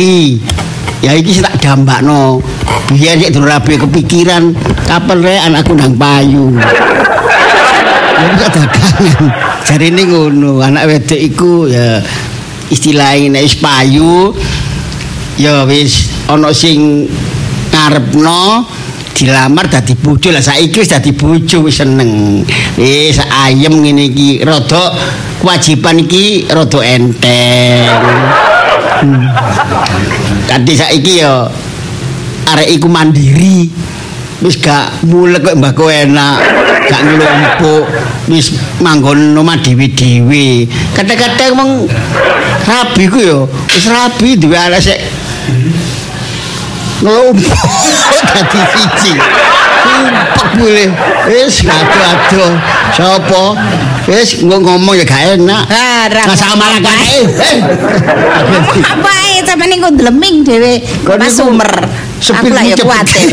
rabi. Ya iki tak dambakno. Biar nek durung rabi kepikiran kapan rek anakku nang payu. Dagangan. Jarine ngono, anak wedok iku ya istilahnya nek payu ya wis ana sing ngarepno dilamar dadi bojo lah saiki wis dadi bojo wis seneng wis ayem ngene iki rada kewajiban iki rada enteng. Dadi saiki ya arek iku mandiri. Wis gak mulek kok mbako enak gak nglumpuk wis manggon omah dhewe-dhewe. Kadang-kadang mong rabi ku ya wis rabi duwe anak sik nglumpuk dadi siji. Sumpek boleh. Wis ado-ado sapa wis ngomong ya gak enak Ah, ra. Gak sama lah kae Eh. Apa ae sampeyan niku ndleming dhewe Mas niku Sumer. Aku lah ya sepir kuwatir.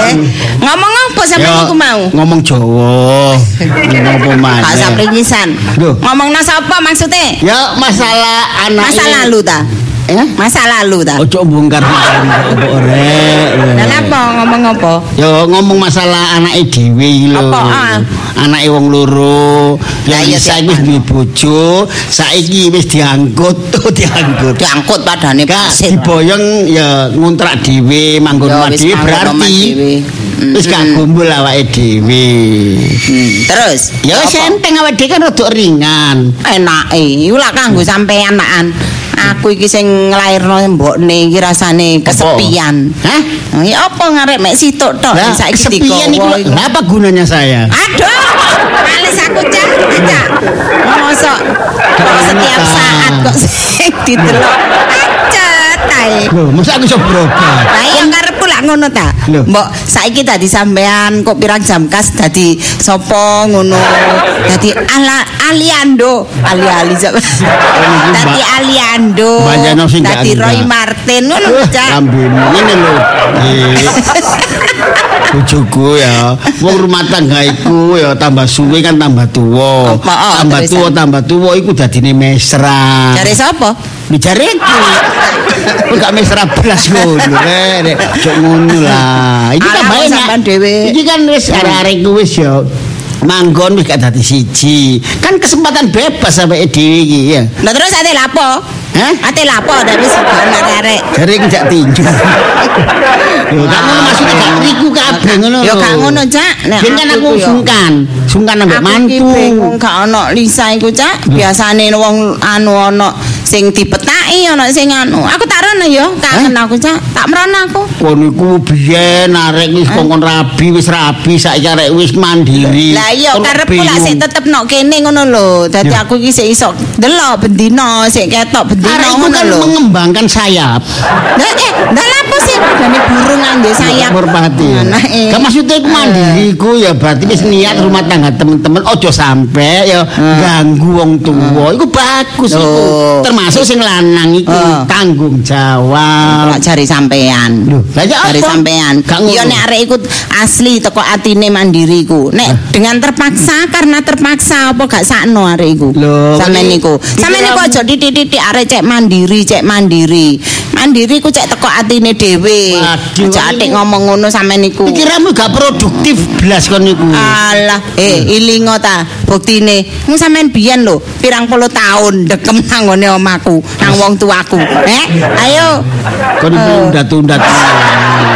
eh, ngomong apa sampeyan Ya, niku mau? ngomong Jawa ngomong apa maneh usah pringisan. Ngomongna sapa maksudnya? ya masalah anak Masa lalu ta? Eh Masa lalu ta? ojo bongkar rek Kenapa ngomong apa? Ya ngomong masalah anake dhewe iki lho. Apa, ah? Anake wong loro. Ya Lah, tiap wis duwe bojo, saiki wis diangkut, diangkut. Diangkut padane pasir. diboyong ya ngontrak dhewe, manggon Ya, dhewe berarti dhewe. Wis gak kumpul awake dhewe. Hmm, terus Ya wis enteng awake dhewe kan rada ringan. enake iku lak kanggo sampean nakan aku iki sing nglairno mbokne iki rasane kesepian Hah? Ya apa ngarep mek situk tok saiki kesepian iku lho, apa gunanya saya? Aduh, males aku cak, cak. Mosok kok setiap saat kok sing didelok. Acet ae. Loh, masa aku iso berobat? Lah iya karepku lak ngono ta. Mbok saiki dadi sampean kok pirang jam kas dadi sapa ngono. Dadi ala aliando, ali-ali sak. Dadi aliando. Dadi Roy. Martin ngono Eh, cak. Lambemu ngene lho. Bojoku ya, wong rumah tangga iku ya tambah suwe kan tambah tuwa. Apa, oh, tambah terusan. tuwa tambah tuwa iku dadine mesra. Jare sapa? Bijareku. Kok gak mesra belas ngono rek. ngono lah. Iki tambah enak. dhewe. Iki kan wis arek-arek wis ya manggon wis gak dadi siji. Kan kesempatan bebas sampe dhewe iki ya. Lah terus ate lapo? Hah? Ate lapo dari sekolah arek. Iki jak tinju. Yo gak ngono maksudnya gak riku kabeh ngono. Lho. gak ngono, Cak. Nek kan aku aku sungkan, sungkan ambek Aku iki mantu. bingung gak ono Lisa iku, Cak. Biasane wong anu ono sing dipetaki ono sing anu. Aku tak rono ya, kangen aku, Cak. Tak merono aku. Kon iku biyen arek wis kongkon rabi, wis rabi saiki arek wis mandiri. Lah iya karepku lak sik tetep nok kene ngono lho. Dadi Ya. aku iki sik iso delok bendino, sik ketok bendino Arek iku ngono kan lho. mengembangkan sayap. Lah eh, lah apa sih jane burung nganggo sayap? Merpati. Anake. Kan maksudnya iku mandiri ku ya berarti wis niat rumah tangga temen-temen ojo sampe ya ganggu wong tuwa. Iku bagus iku. Termasuk sing lanang iku Ah. tanggung jawab. Lak jari sampean. Dari apa? sampean. Ya nek arek ikut asli teko atine mandiriku. Nek dengan terpaksa karena terpaksa apa gak sakno arek iku. Sampeyan ini- niku. Sampeyan niku aja titik-titik arek cek mandiri, cek mandiri. Mandiri ku cek teko atine dhewe. Aja atik ngomong ngono sampeyan niku. Pikiranmu gak produktif blas kon niku. Alah, eh ilingo ta buktine. Mung sampean biyen lho, pirang puluh tahun dekem nang ngone omahku, nang wong tuaku. Eh, ayo. Kon iku Eh. undat-undat.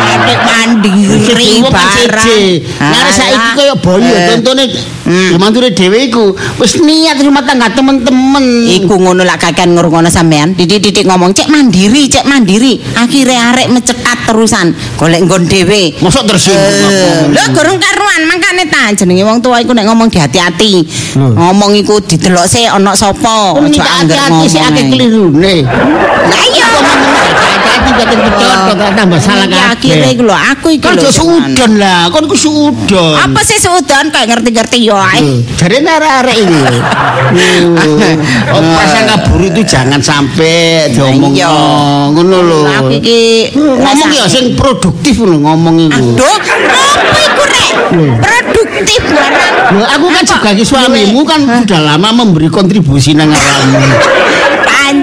Adik mandiri barang. siji. Nare saiki kaya boyo Eh. contone Hmm. manture dhewe iku wis niat rumah tangga temen-temen. Iku ngono lak kakean ngrungokno sampean. Didik-didik ngomong cek mandiri, cek mandiri. Akhire arek mecekat terusan golek nggon dhewe. Mosok tersinggung Eh? Lho gorong karuan mangkane ta jenenge wong tua iku nek ngomong hati-hati. Ngomong iku didelok sik ana sapa. Aja minta angger hati-hati ngomong akeh kelirune. Lah iya. Hati-hati tiba-tiba kecot tambah salah Ya kabeh. akhirnya iku lho aku iki Kan lho. aja suudon lah, kon ku suudon. Apa sih suudon kayak ngerti-ngerti yo ae. Jadi arek ini. Oh, prasangka buruk itu jangan sampai diomong ngono lho. Aku iki Ngomong ya sing produktif lho ngomong iku. Aduh, apa iku rek? Produktif barang. Loh, aku kan sebagai suamimu kan sudah lama memberi kontribusi nang awakmu.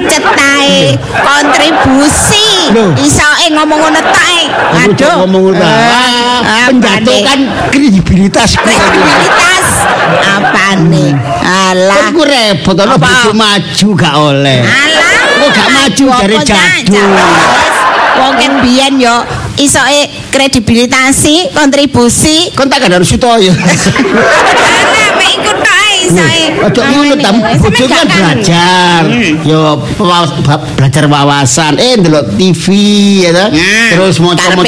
Tae kontribusi. Loh. Isoke ngomong ngono tae. Aku Aduh. ngomong udah. Eh, Wah, apane? penjatuhkan kredibilitasku. kredibilitas. Apa nih? Alah. Ku repot ana bojo maju gak oleh. Alah. Kok gak maju dari jadul. Wong kan biyen yo isoke kredibilitasi, kontribusi. Kon tak kadang sutoyo. Alah, mek iku tok Ojo ngono tam bojo kan belajar. Yo pewa- ba- belajar wawasan. Eh ndelok TV ya ta. Terus maca-maca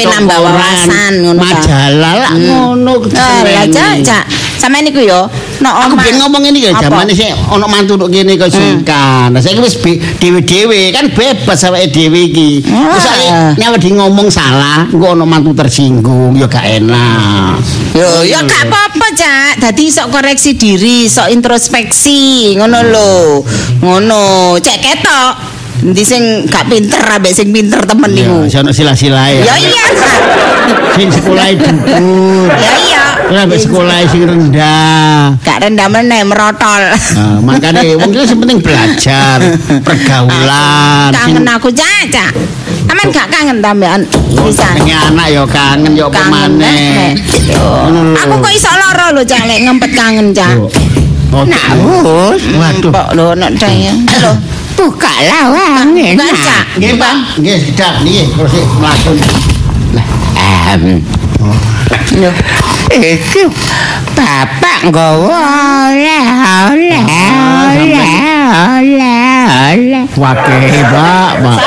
koran. Majalah lah ngono Lah, Cak, Cak. Sama niku yo, no Aku omah. pengen ngomong ini kan zaman sih ono mantu kok kene kok sungkan. Nah saya wis be- dewe-dewe kan bebas dhewe iki. Ah. Terus saya nyawa di ngomong salah, engko ono mantu tersinggung ya gak enak. Yo, ya gak apa-apa, Cak. Dadi sok koreksi diri, sok introspeksi, ngono lho. Ngono, cek ketok. Endi sing gak pinter ambek sing pinter temen Ya, niku. saya ono sila-sila ya. Ya iya. Sing sekolah dhuwur. Ya iya. Ambek sekolah sing rendah. Gak rendah meneh merotol. Nah, makanya wong itu yang penting belajar, pergaulan. Kangen aku, Cak. Aman gak kangen tambahan bisa. Kangen anak ya kangen apa maneh. nek. Ngono lho. Aku kok iso lara lho, Cak, lek ngempet kangen, Cak. Oh, Nah, Waduh. Kok lho nek daya. Lho, Buka lawang. Nggih, Pak. Nggih, sedap niki. Terus mlaku. Em, Lho. Iki bapak nggawa oleh oleh oleh oleh oleh. Wakil, Pak, Pak.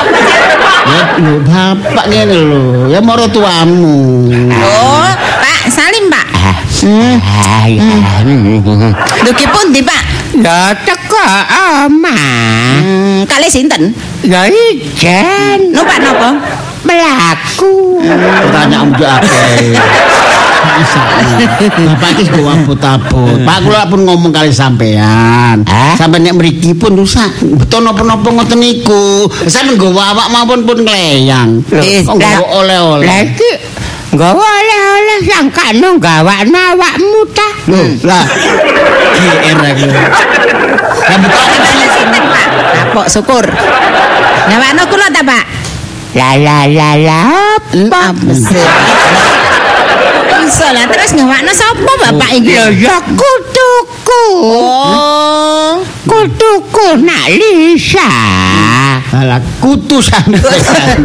Lho, bapak ngene lho. Ya moro tuamu. Oh, Pak Salim, Pak. Ah, ya. Lho ki pundi, Pak? Ya teko omah. Hmm, kali sinten? Ya ijen Numpak napa? Melaku. Pertanyaan mbak akeh. Bisa. Bapak iki nggawa abot-abot. Pak kula pun ngomong kali sampean. Sampai nek mriki pun rusak. Betul napa-napa ngoten niku. Sampe nggawa awak mawon pun kleyang. Eh, Kok oleh-oleh. Lagi nggawa oleh-oleh sangkano gawakno awakmu ta. Loh, lah. GR aku. Betul kan Kali sinten, Pak? Apa syukur. Ngawakno kula ta, Pak? La la la la apa? Iso lah terus ngawakno sapa Bapak iki? Ya ya kutuku. Oh. Kutuku nak Lisa. Alah kutu sampean.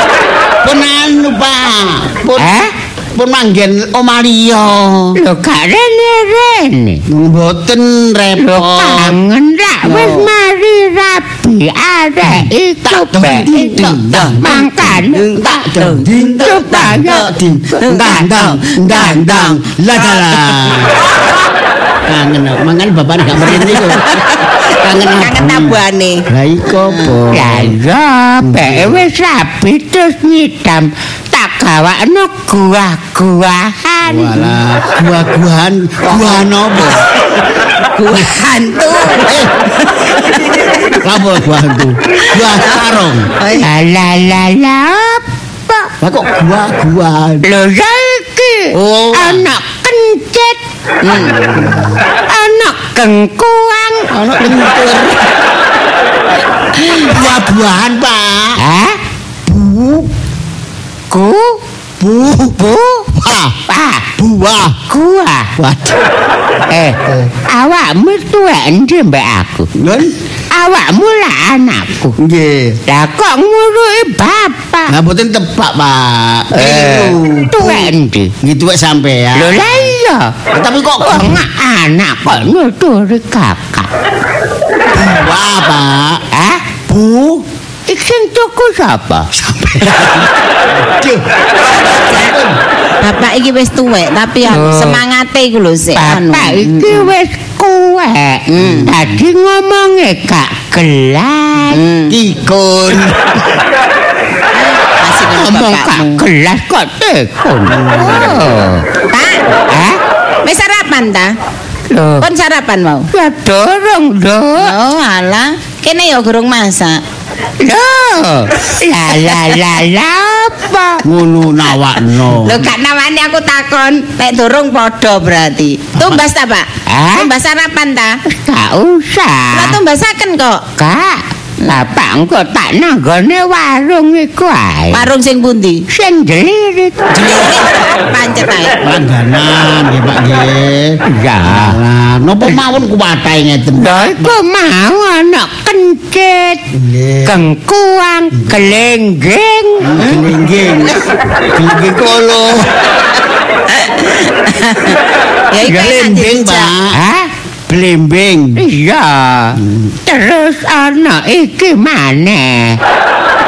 Pun anu, Pak. Pun Eh? pun manggen omah liya. Lho gak rene-rene. Mboten repot. kangen rak wis mari rabi arek iku Tak dong, dong, Mangkan tak dong, ding, dong, tak dong, ding, dong, dang, dang, dang, dang, lah, lah, lah. Kangen mangan bapak gak merintih kok. Kangen. Kangen tabuhane. Lah iko apa? Ya ya, wis rabi terus nyidam tak gawakno guah-guahan. Walah, gua-guan, gua nopo? Gua hantu. Eh, Lapo gua hantu? Gua sarung. La la la? Lah kok gua-guan? Lho iki. Oh. Anak kencet. Anak gengkuang. Ana kentur. Buah-buahan, Pak. Hah? Bu ku Bu, bu wah, ah buah. gua Waduh. eh awakmu tuwek endi mbak aku Nun, awakmu lah anakku nggih. lah kok nguruki bapak Nah, boten tepak, Pak. eh tuwek endi Gitu wae sampean. lho lah iya Tapi kok kok anak kok nuturi kakak buah, Pak? ah Bu, ikin sapa Duh. Bapak iki wis tuwek tapi Oh. semangate iku lho sik bapak iki wis kuwek tadi ngomongnya gak gelas Hmm. Tikun. ngomong kak bapakmu. gelas kok tekun. Oh. Pak, Eh? wis sarapan ta? Loh, Kon sarapan mau? ya dorong, Dok. Oh, alah. Kene ya gurung masak. Loh, la la la la apa? Ngono nawakno. Lho gak nawani aku takon, nek durung padha berarti. Tumbas ta, Pak? Tumbas sarapan ta? Gak usah. Lah tumbasaken kok. Kak, bapak engko tak nanggone warung iku ae. Warung sing pundi? Sing jelirit. Pancet ae. Langganan nggih Pak nggih. Ya. Lah, napa mawon kuwatahe ngeten. Lha iku mau ana kencit, kengkuang, kelenggeng. Gelingging. Gelingging kolo. Ya iku enak Gelembing, dijak. Pak. Hah? Blembing. Iya. Terus ana iki maneh.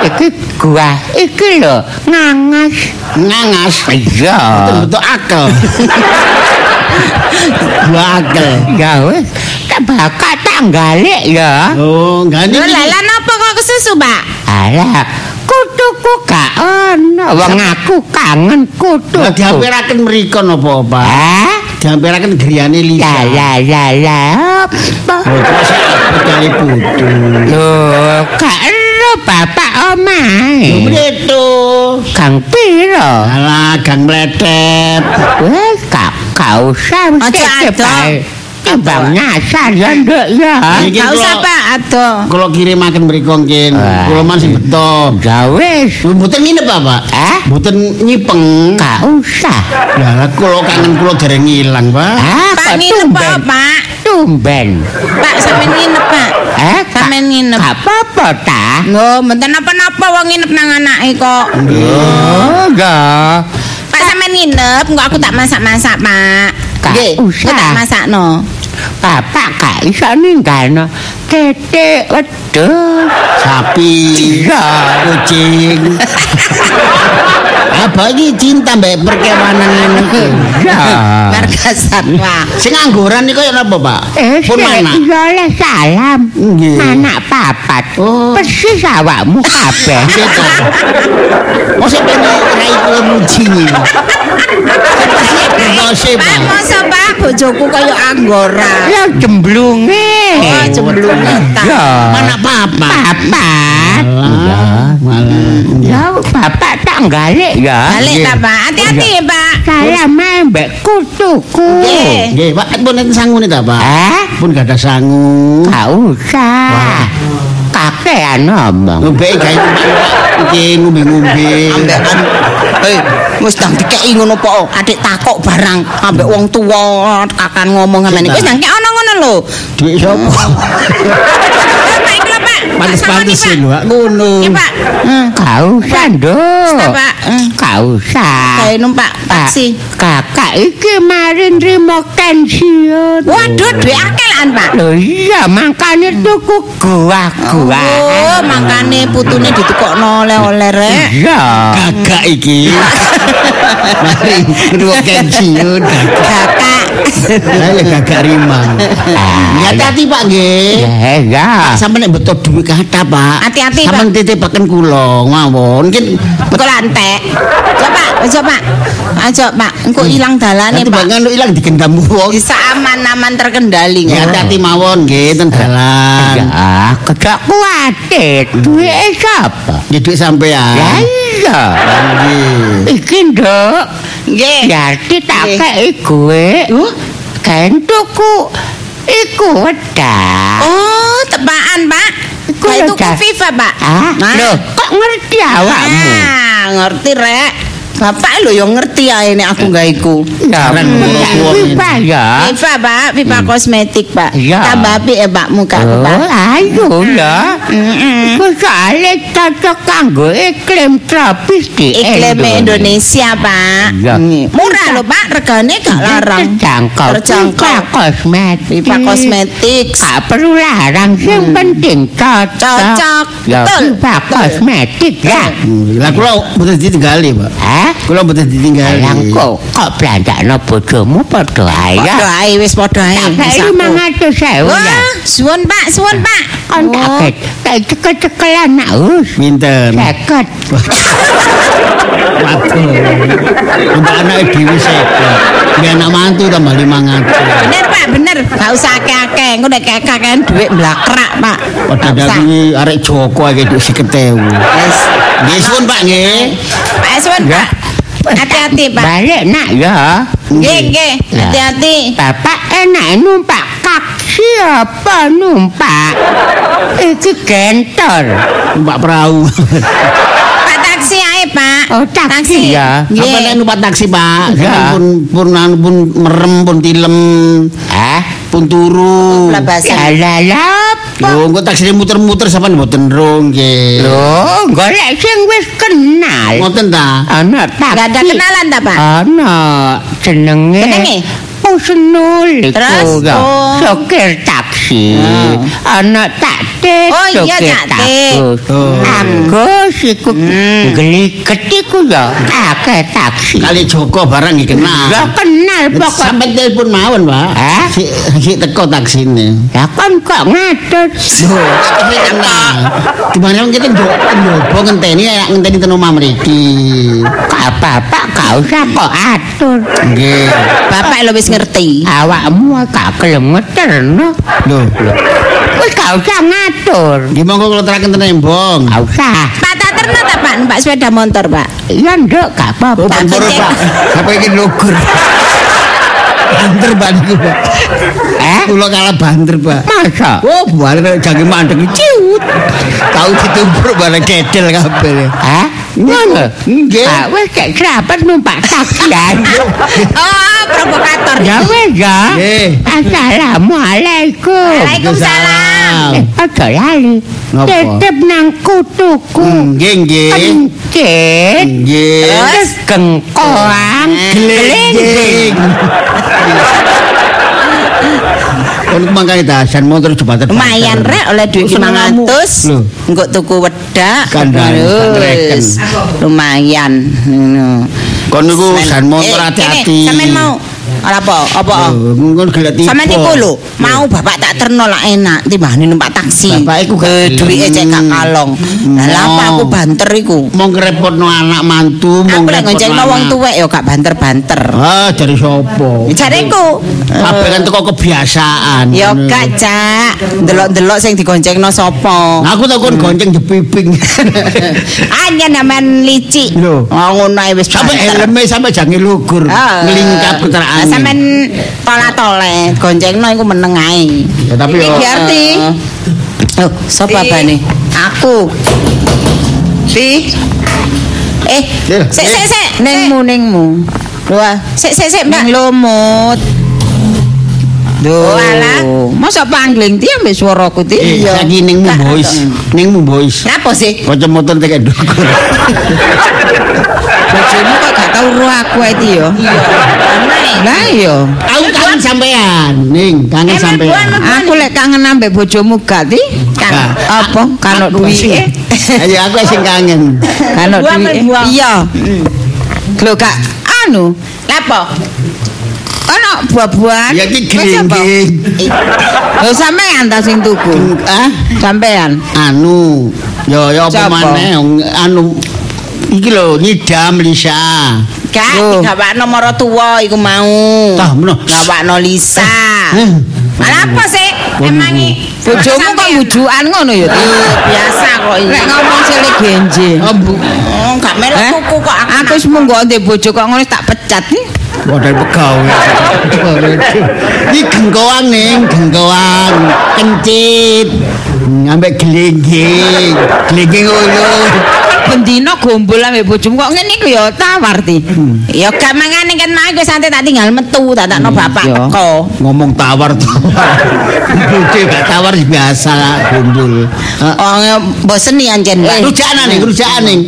Iki gua iki lho ngangas. Ngangas. Iya. Betul akal. Dua akal. Ya wis, tak bakal tak galik ya. Oh, lah lah napa kok kesusu, Pak? Alah, kutuku gak ono. Wong aku kangen Lah kutuku. dihampiraken mriko napa, Pak? Hah? Dihampiraken griyane Lisa. La la la la apa? Oh, kali putu. Loh, gak ero bapak omahe. Begitu. Kang piro? Alah, gang meletet. Wes gak gak usah mesti Timbang nyasar ya nduk ya. Iki Gak usah, kula- Pak, ado. Kalau kirimaken mriko nggih. Kula masih beto. Ya wis, Mboten nginep apa, Pak? Eh? Mboten nyipeng. gak usah. Lah kula kangen kula dereng ilang, Pak. Ah, Pak nginep apa, tumben? Pak? Tumben. Pak sampean nginep, Pak. Eh, Sampean nginep. Gak apa-apa ta? Lho, mboten napa-napa wong nginep nang anake kok. Oh, ya. Pak sampean nginep, engko aku tak masak-masak, Pak. Gak Nggih, tak masakno. Bapak gak iso ninggalno tetek wedhus. Sapi. Kucing. Apa iki cinta mbek perkewanan ngene iki? Satwa. Sing anggoran niku ya napa, Pak? Eh, Pun mana? iya oleh salam. Anak papat. Oh. Persis awakmu kabeh. Mosok pengen rai kula muji iki. Mosok, Pak, bojoku kaya anggora. Ya jemblunge. Oh, jemblunge ta. Ya. Mana papa? Malah, malah. Ya, bapak tak galik ya. Balik ta, Pak. Hati-hati Pak. Saya main mbek kutuku. Nggih. Pak, pun sangune ta, Pak? Eh? Pun gak ada sangu. Gak usah. Kakean ngomong. Ngombe gawe iki ngombe-ngombe. Ambekan. Eh, wis ndang dikeki ngono po. Adik takok barang ambek wong tuwa kakan ngomong ngene. Wis ndang kek ono ngono lho. Duit sapa? Pak, iki lho, Pak. Pantes-pantes Pak. lho, Pak. Ngono. Iya, Pak. Gak usah, Nduk. Stop, Pak. Hmm. Gak usah. Kayak numpak taksi. Kakak iki mari nrimo pensiun. Waduh, duit akeh lan, Pak. Lho iya makane tuku gua-gua. Oh, makane putune ditukokno oleh-oleh rek. Iya. Gagak iki. Mari nruwok pensiun gagak. Kakak. Saya gagak rimang. Ah, Hati-hati Pak nggih. Ya, ya. Sampe nek beto duit kata Pak. Hati-hati, Sampe Pak. titipaken kula mawon. Mungkin Kok lantek. Coba, coba. Aja, Pak. Engko ilang dalane, Pak. bangan ilang digendam wong. Bisa aman-aman terkendali Ya hati-hati mawon nggih ten dalan. Ya, kejak kuatir. Duit sapa? Ya duit sampean. Ya iya. Nggih. Iki, Nduk. Nggih. Jadi tak kei gue. Uh. Kentuku iku wedak. Oh, tebakan, Pak. Iku lho, tuku. FIFA, Pak. Ah, loh, kok ngerti awakmu? Ah, ngerti, Rek. Bapak lho yang ngerti ae nek aku gawe iku. Ya, Keren, hmm, wong-wong pipa ya. FIFA, Pak, FIFA kosmetik, Pak. Iya. Tambah apik ya, Pak, muka aku, Oh, Pak. ayo ya. Mm-mm. Iku soalnya cocok kanggo iklim tropis di Iklim Indonesia, Pak. Iya. Murah loh, Pak. Regane gak larang. Terjangkau. Terjangkau. Pipa kosmetik. FIFA kosmetik. Gak perlu larang, yang penting cocok. Cocok. Ya, Betul. pipa kosmetik ya. Hmm, Lah kula mboten ditinggali, Pak. Hah? Kula mboten ditinggali. Ayang kok kok belanjakno bojomu padha ae ya. Padha ae wis padha ae. Tak Wis aku. 500.000 ya. Suwun, Pak, suwun, Pak. Kon tak Oh. kayak cekel-cekelan nak us. Pinten? Seket. Waduh. Untuk anak dhewe sekot. Dia anak mantu tambah 500. Bener Pak, bener. Gak usah akeh-akeh. Engko nek akeh-akeh duit mblakrak, Pak. Padha kuwi arek Joko iki dhuwit 50.000. Wes. Nggih suwun Pak nggih. Pak Suwun, Pak. Hati-hati, Pak. Balik nak ya. Nggih, nggih. Ya. Hati-hati. Bapak enak numpak taksi apa numpak? Iki gentor. Numpak perahu. Pak taksi ae, Pak. Oh, taksi ya. Apa Nggih. nek numpak taksi Pak? Ya. Pun pun pun merem pun tilem Ah, pun turu. Lalap. Lho, engko taksine muter-muter sampean mboten rong nggih. Lho, golek sing wis kenal. Ngoten ta? Ana taksi. Gak ada kenalan ta, Pak? Ana jenenge. Jenenge? Husnul iku Terus? Oh. Sopir taksi. Oh. Ana taktis. Oh, iya, takus. Oh. Agus iku Hmm. geliget iku ya. Akeh taksi. Kali Joko barang iki kenal. Ya kenal pokok. Sampai telepon mawon, Pak. Hah? Si, si teko taksine. Ya kan kok tapi kenal. Gimana kita njobo ngenteni ya ngenteni ten omah mriki. Bapak gak usah kok atur. Nggih. Bapak lo wis ngerti. Awakmu gak gelem ngeterno. Loh, Wis gak usah ngatur. nggih monggo kula teraken ten embong. Gak usah. Pak tak terno ta, Pak? Numpak sepeda motor, Pak. Ya nduk gak Oh, apa-apa. Cek. Pak. Apa iki lugur? Banter Pak niku, Pak. Eh? Kula kalah banter, Pak. Masa? Oh, balik jange mandek ciut. Tahu ditubruk bareng kedel kabeh. Hah? Ngono? Nggih. Ah, wis cek serapat numpak taksi aja. Oh, provokator. Ya wis ya. Nggih. Assalamualaikum. Waalaikumsalam. Eh, aja lali. Titip nang kutuku. Nggih, nggih. Kencit. Nggih. Terus gengkoang. Gelenjing. Kon mangkane dasan motor jembatan. Lumayan rek oleh duit Senenganmu. 500. Lho. Engko tuku wedak. Lumayan. Ngono. Kon niku san motor Eh, hati-hati. kene, Sampeyan mau ora apa? Apa? Lho, kon gelek tipe. Sampeyan iku lho, mau bapak tak terno lah enak timbangane numpak taksi. Bapak iku gak Eh, gelem. duwike cek gak kalong. Lah lha apa aku banter iku? Mau ngerepotno anak mantu, Aku lek ngerepotno ngoncengno wong tuwek ya gak banter-banter. Ah, dari sapa? Jareku. Kabeh kan teko kebiasaan. Ya gak, Cak. Delok-delok sing digoncengno sapa. Aku tak kon gonceng jepiping. Hanya naman licik. Lho. Oh, ngono ae wis Sampai banter. helme sampai jange lugur. Ah. Nglingkap keteraan. Sampeyan tola-tole, goncengno iku meneng ae. Ya, tapi Iki yo- Giarti. Oh, sapa Ti. bane? Aku. Di Eh, Iya. sik sik sik, Ningmu ningmu. Dua. Sik sik sik, Mbak. Nang lumut. Oh, alah. Masa pangling dia ambek suaraku ti? Eh, saiki ning Gak, boys. Ning boys. Napa sih? Kocok motor tek ndukur. Bojomu kok gak tau ro aku iki ya. Lah iya. Aku kangen sampean, ning kangen sampean. Aku lek kangen ambek bojomu gak ti? Gak. Apa? Kalau duwike? Ayo aku sing kangen. Duwike. buang. Iya. Lho gak anu, Lapo? ana buah-buahan. Ya iki apa? glengging. Lho sampean ta sing tuku? Ah, Sampean. anu. Yo yo apa Siapa? maneh anu iki lho nyidam Lisa. Gak, Loh. gawakno mara tuwa iku mau. Tah meno. Gawakno Lisa. Eh, Malah apa sih? Emang Bojomu kok wujukan ngono ya? Eh, biasa kok iki. Lek ngomong cilik genje. Oh. Oh, gak melu Eh? tuku kok aku. Aku wis mung ndek bojo kok ngono tak pecat nih. Modal pegawe. Iki gengkoang ning, gengkoang kencit. Ngambek gelengging. Gelengging ngono. Bendino gombol ambek bojomu kok ngene iku ya tawar ti. Ya gak mangane kan mau gue santai tak tinggal metu tak takno bapak iya. teko. Ngomong tawar tawar. Bojo gak tawar biasa gombol. Oh, bosen nih anjen. Rujakan ning, rujakan ning.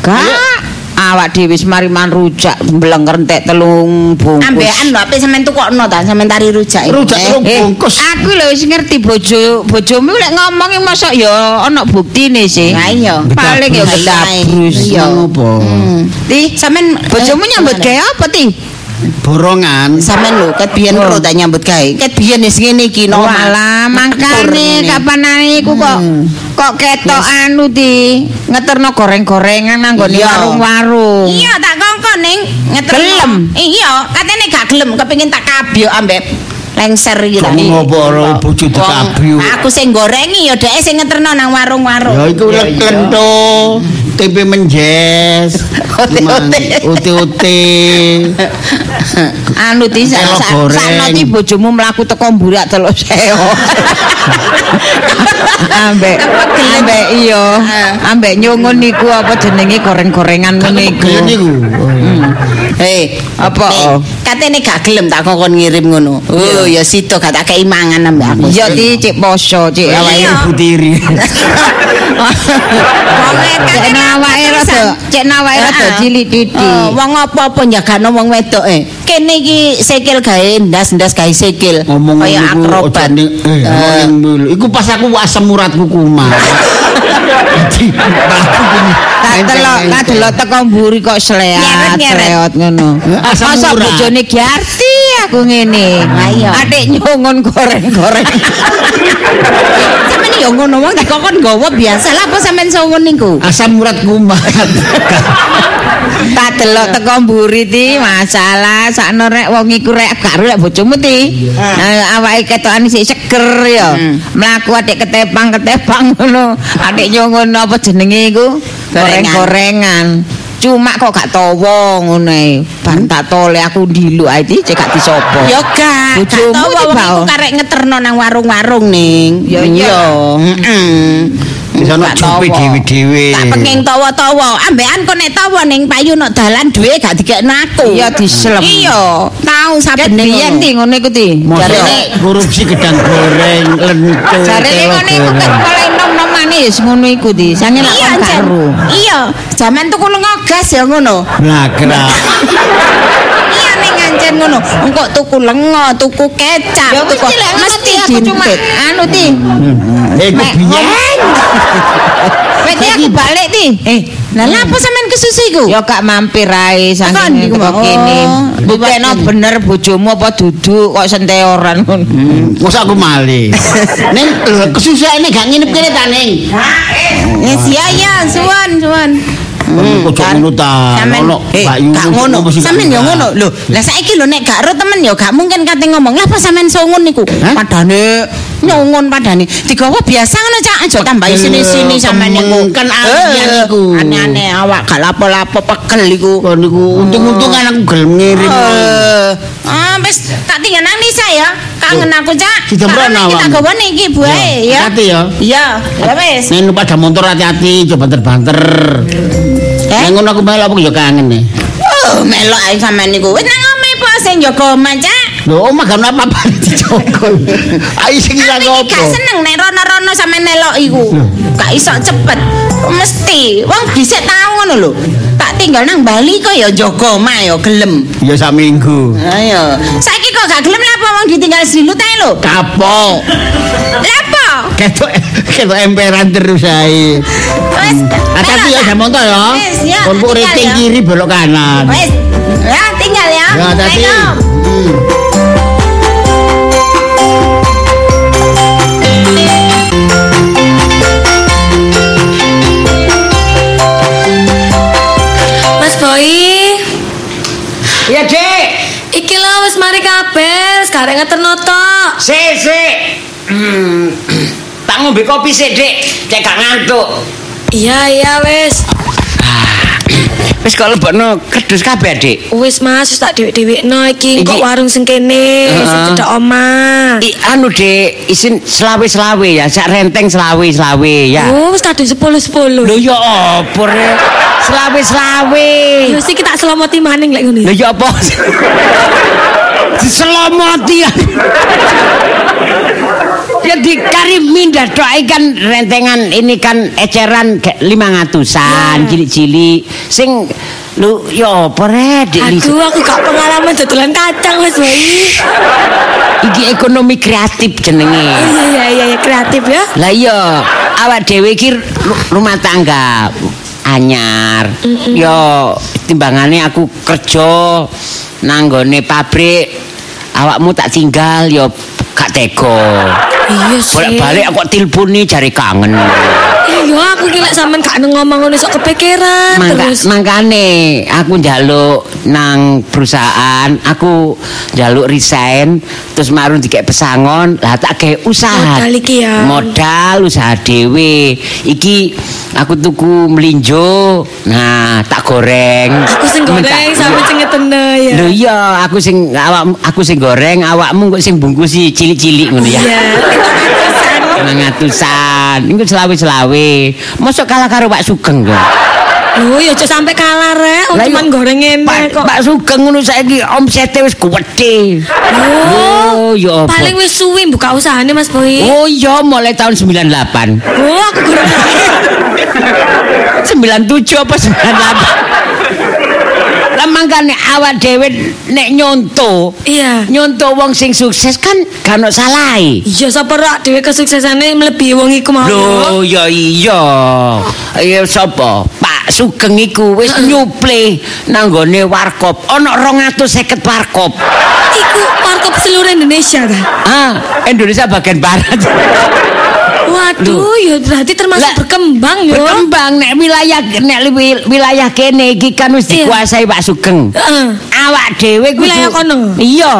Gak. Awak dhewe wis mari man rujak mblenger entek telung bungkus. Ambekan lho, ape sampean tukokno ta, sampean tari rujak. iki. Rujak Eh, telung Eh, bungkus. aku lho wis ngerti bojo bojomu lek ngomong iki mosok ya ana buktine sih. Lah iya. Paling ya Gedabrus. Apa? Hmm. Ti, Sampean bojomu eh, nyambut gawe apa ti? Borongan. Sampeyan lho, ket biyen Oh. karo tak nyambut gawe. Ket biyen wis ngene iki no. Walah, mangkane kapan iku kok kok ketok anu di ngeterno goreng-gorengan nang nggone Iya. warung-warung. Iya, tak kongkon ning ngeterno. Gelem. Iya, katene gak gelem kepengin tak kabyo ambek lengser iki Kamu ngopo ora bojo dikabyu. Aku sing gorengi ya dhek sing ngeterno nang warung-warung. Ya iku lento, tempe menjes, Ote-ote. ote-ote. Anu di sakno ti bojomu mlaku teko mburak teluk seo. ambek ambek iya, ambek nyungun niku apa jenenge goreng-gorengan ngene iku. Hei, Apa? Katene gak gelem tak kongkon ngirim ngono. Oh, ya sida gak tak kei mangan ambek aku. Iya ti cek poso, cek awake Iya. Cek awake rada, cek awake rada cilik titik. Oh, wong apa-apa njagano wong wedok e. Kene iki sikil gawe ndas-ndas gawe sikil. Ngomong kaya akrobat. eh mulu. Iku pas aku asam uratku kumat. Jadi aku punya Tak delok, tak delok teko mburi kok sleat, sleot ngono. Masa urat. bojone Giarti aku ngene. Ayo. Adik nyungun goreng-goreng. Yo ngono wong dikokon nggawa biasa lah apa sampean sawun niku? asam urat kumat. tak delok teko mburi ti masalah sakno rek wong iku rek karo rek bojomu ti. Nah, awake ketokane sik seger ya. Mlaku adik ketepang-ketepang ngono. Adik nyungun apa jenenge iku? Gorengan. Goreng-gorengan. Cuma kok gak tawa ngono ae. Bar tak tole aku ndiluk ae ti cek gak disopo. Yo gak, Bojomu tau wong Pak. iku karek ngeterno nang warung-warung ning. Ya, iya. heeh. Gak jope tawa. dewe-dewe. Tak pengen tawa-tawa. Ambekan kok nek tawa ning payu nok dalan duwe gak dikekno aku. Iya diselem. Iya, tahu Ket saben biyen ti ngono iku ti. Jarene- korupsi gedang goreng, lento, Jarene ngono iku kan nom-nom manis ngono iku ti. Sange lak Iya, kon Jan. karo. Iya, zaman tuku lenga gas ya ngono. Blagra. Iya ning ancen ngono. Engko tuku lenga, tuku kecap, Ya tuku mesti aku cuma jintet. anu ti. Eh, Mek kebiyen. Wis aku balik ti. Eh, lah lha apa sampean kesusu iku? Ya gak mampir ae saking Mbak. kene. Oh, liwat bener bojomu apa duduk kok senteoran ngono. Masa aku malih. Ning lho, kesusaane gak nginep kene ta ning. Yes, iya iya, suwun, suwun. Hmm, Ojo ngono Ono eh, Mbak Yu gak ngono. Sampean ya ngono. Lho, lah saiki lho nek gak ro temen ya gak mungkin kate ngomong. Lah apa sampean songun niku? Padane nyongun padane. Digawa biasa ngono Cak. Aja tambahi sini-sini sampean niku. Kan aneh niku. Aneh-aneh awak gak lapo-lapo pekel iku. Kok niku untung-untungan aku gelem ngirim. Eh, ah wis tak tinggal nang Nisa ya. Kangen aku, Cak. Kita gawa niki buae ya. Hati ya. Iya, ya wis. Nek numpak ada motor hati-hati, coba banter-banter. Eh? Nek ngono aku melok aku ya kangen nih. Oh, melok ae sampean niku. Wis nang omahe po sing jaga omah, Cak. Lho, omah gak ono apa-apa dijogo. Ayo sing Aku iki ngopo. gak seneng nek rono-rono sampe nelok iku. Gak iso cepet. Mesti wong dhisik tau ngono lho. Tak tinggal nang Bali kok ya jaga omah ya gelem. Ya sak minggu. Ayo. Saiki kok gak gelem lah apa wong ditinggal silut ae lho. Kapok. Lah apa? Ketok ketok emperan terus ae. Wes. Hati-hati ya sama motor ya. Wes, ya. Kon rating kiri belok kanan. Wes. Ya, tinggal ya. Ya, hati-hati. Ngeterno. Sik, sik. Hmm. Tak ngombe kopi sik, Dik. Cek gak ngantuk. Iya, iya wis. Wis kok lebokno kerdus kabeh, Dik. Wis Mas, wis tak dhewek-dhewekno iki kok warung sing kene, sing cedhak omah. I, anu, Dik, isin selawe-selawe ya, sak renteng selawe-selawe ya. Oh, wis kadung 10-10. Lho ya apa Rek? Selawe-selawe. Ya wis iki tak selomoti maning lek ngene. Lho ya apa? Diselomoti ya. Ya dikari mindah doai kan rentengan ini kan eceran lima ngatusan cilik-cilik sing lu ya apa rek? Aduh, aku gak pengalaman dodolan kacang Mas Boy. iki ekonomi kreatif jenenge iya iya iya iya, kreatif ya. lah iya awak dhewe iki ru- rumah tangga anyar yo timbangannya aku kerja nanggone pabrik awakmu tak tinggal ya gak tega. Iya sih. Bolak-balik aku tilpuni cari kangen. Iya, aku kira sampean gak ngomong ngono sok kepikiran Mangka, terus. mangkane aku njaluk nang perusahaan, aku njaluk resign terus marun dikek pesangon, lah tak gawe usaha. Modal iki ya. Modal usaha dhewe. Iki aku tuku melinjo. Nah, tak goreng. Aku sing goreng sampe sing ngetene ya. Lho iya, aku sing awak aku sing goreng, awakmu kok sing bungkusi cilik-cilik ngono ya. Iya. Mangatusan. Iku selawe-selawe. Mosok kalah karo Pak Sugeng kok. Lho, ya aja sampe kalah rek, wong Lah, cuman goreng ngene kok. Pak Sugeng ngono saiki omsete wis gede. Oh, ya apa? paling wis suwi buka usahane Mas Boy. Oh iya mulai tahun 98. Oh, aku goreng. 97 apa 98? Lah mangkane awak dhewe nek nyonto, Iya. nyonto wong sing sukses kan gak ono salahe. Iya, sapa rak dhewe kesuksesane mlebihi wong iku mau. Lho ya iya. Ya sapa? Pak Sugeng iku wis nyuple nanggone warkop. Ana 250 warkop. Iku warkop seluruh Indonesia ta. Ah, Indonesia bagian barat. Waduh, ya berarti termasuk Lah, berkembang yo. Berkembang nek wilayah nek wilayah kene iki kan wis dikuasai Pak Sugeng. Heeh. Awak dhewe kudu Wilayah kono? Iya.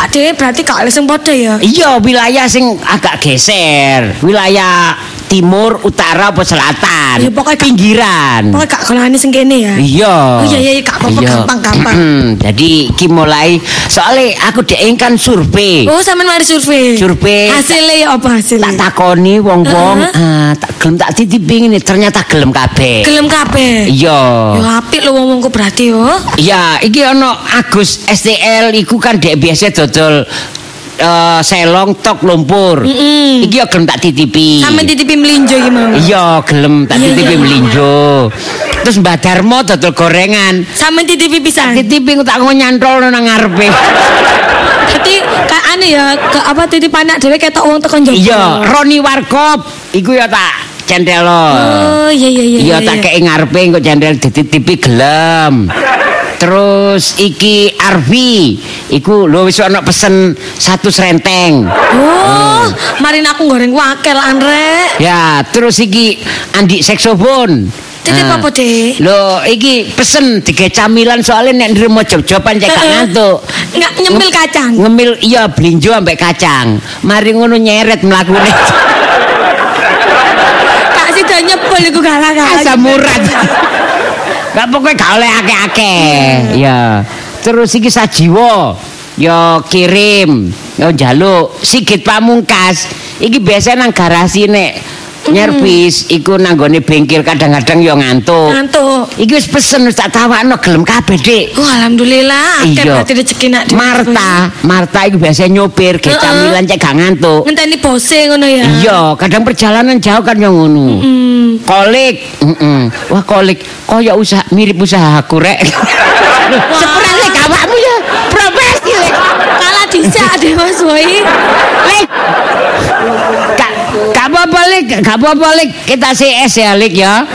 Ade berarti gak oleh sing padha ya. Iya, wilayah sing agak geser. Wilayah timur, utara, apa selatan. Iya, pokoknya pinggiran. Pokoknya gak kolane sing kene ya. Iya. Oh iya iya gak apa-apa Iya. gampang-gampang. Mm-mm. Jadi iki mulai soalnya aku dek kan survei. Oh, sampean mari survei. Survei. Hasilnya ya apa Tak hasilnya? takoni wong-wong, Heeh. ah, tak gelem tak titipi ngene, ternyata gelem kabeh. Gelem kabeh. Iya. Yo apik lho wong-wongku berarti yo. Iya, iki ono Agus STL iku kan dek biasa dodol eh, selong tok lumpur. Mm-mm. Iki yo gelem tak titipi. Sampe titipi melinjo iki mau. Iya, gelem tak Iya, titipi iya. melinjo. Terus Mbak Darmo dodol gorengan. Sampe titipi pisan. Titipi tak ngono nyantol nang ngarepe. Berarti kayak ane ya, ke apa titip dhewe ketok wong tekan njaba. Iya, Roni Warkop iku ya tak cendelo. Oh, iya iya iya. Iya tak kei ngarepe engko cendel dititipi gelem. Terus iki Arfi, iku lho wis ana pesen satu serenteng. Oh, marin aku goreng wakel Andre. Ya, terus iki Andi saksofon. Titip Ah. apa, Dek? Lho, iki pesen tiga camilan soalnya nek nrimo job-joban cek gak ngantuk. Nggak nyemil kacang. Ngemil iya blinjo ambek kacang. Mari ngono nyeret mlakune. Kak sida nyebol iku galak-galak. Asam urat. Gak pokoknya gak oleh akeh-akeh. Ya. Terus iki sajiwa. Ya kirim, ya njaluk Sigit Pamungkas. Iki biasa nang garasi nek nyervis iku nang gone bengkel kadang-kadang ya ngantuk. Ngantuk. Iki wis pesen wis tak tawakno gelem kabeh, Dik. Oh, alhamdulillah akeh berarti rezeki nak. Marta, Marta iku biasa nyopir, ge camilan cek gak ngantuk. Ngenteni bose ngono ya. Iya, kadang perjalanan jauh kan yang ngono. Hmm. Kolik, Mm-mm. wah kolik, koyo usaha mirip usaha aku rek. Sepurane awakmu ya, profesi lek. Kalah dhisik deh Mas Boy. Lek. Apa-apa lek, gak apa-apa lek. Kita CS ya lek ya.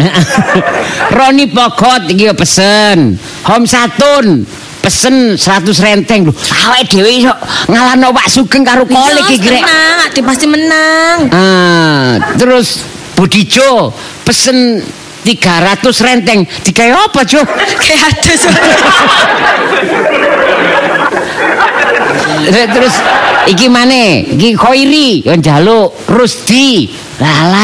Roni Pogot iki ya pesen. Home Satun pesen 100 renteng lho. Awake dhewe iso ngalahno Pak Sugeng karo kolik iki rek. Menang, pasti menang. Ah, terus Budijo pesen 300 renteng. Digawe apa, Jo? Kayak adus. Terus iki maneh? Iki Khoiri yo njaluk Rusdi.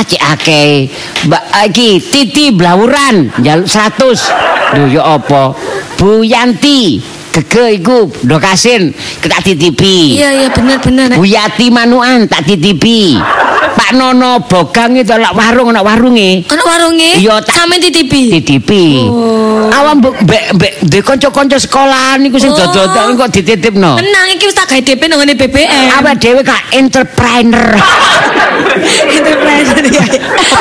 Cek akeh. Mbak iki Titi Blawuran njaluk 100. Lho yo apa? Bu Yanti Gege iku dokasin tak titipi. Iya iya bener bener. Bu Yati Manuan tak titipi. Pak Nono Bogang itu lak warung nak warunge. Ana warunge? Iya, tak- Sampe titipi. titipi. Oh. Awam mbek mbek ndek kanca-kanca sekolahan niku sing Oh. dodol kok dititipno. Menang iki wis tak gawe DP nang ngene BBM. Awak dhewe kak entrepreneur. Entrepreneur ya.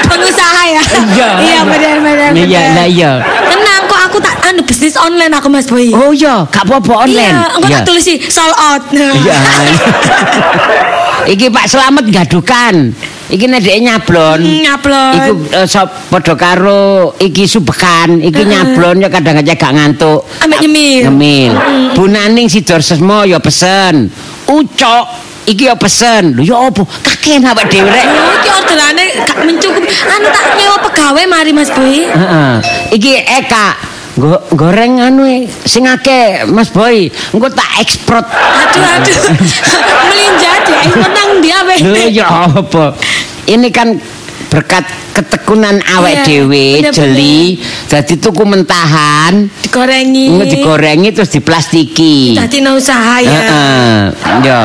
Pengusaha ya. Iya. Iya bener. Iya, lah iya. Tenang kok aku tak anu bisnis online aku Mas Boy. Oh iya, gak apa-apa online. Iya, engko tak tulisi sold out. Iya. Iki Pak Slamet gadukan. Iki nek dhek nyablon. Hmm, nyablon. Iku eh, sop padha karo iki subekan, iki nyablon ya kadang-kadang gak ngantuk. Ambek nyemil. Ngemil. Bu Naning Sidor Sesmo ya pesen. Ucok iki ya pesen. Lho ya apa? Kakean awake dhewe rek. Iki orderane gak mencukupi. Anu tak nyewa pegawai mari Mas Boy. Heeh. Iki Eka Go, goreng anu e, sing akeh Mas Boy. Engko tak ekspor. Aduh aduh. Melinjat ya, menang dia. Lho ya apa? Ini kan berkat ketekunan awake Iya, dhewe jeli dadi tuku mentahan Digorengi. digorengi terus diplastiki. Dadi no usaha ya. Heeh. Ya.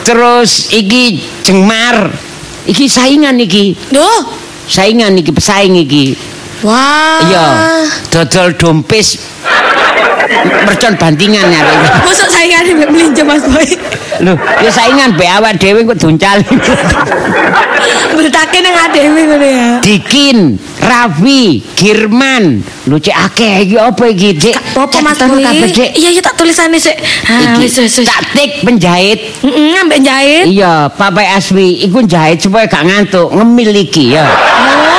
Terus iki jengmar. Iki saingan iki. Duh. Saingan iki pesaing iki. Wah. Iya. Dodol dompis mercon bantingan ya. Mosok saingane mbek melinjo Mas Boy. Lho, ya saingan be awak dhewe kok duncal. Bertake nang adewe ngono ya. Dikin, Raffi, Girman. Lho cek akeh iki apa iki, Dik? Apa Mas Boy? Iya iya tak tulisane sik. Iki wis wis wis. Taktik penjahit. Heeh, ambek jahit. Iya, Papai Aswi iku jahit supaya gak ngantuk, ngemil iki ya.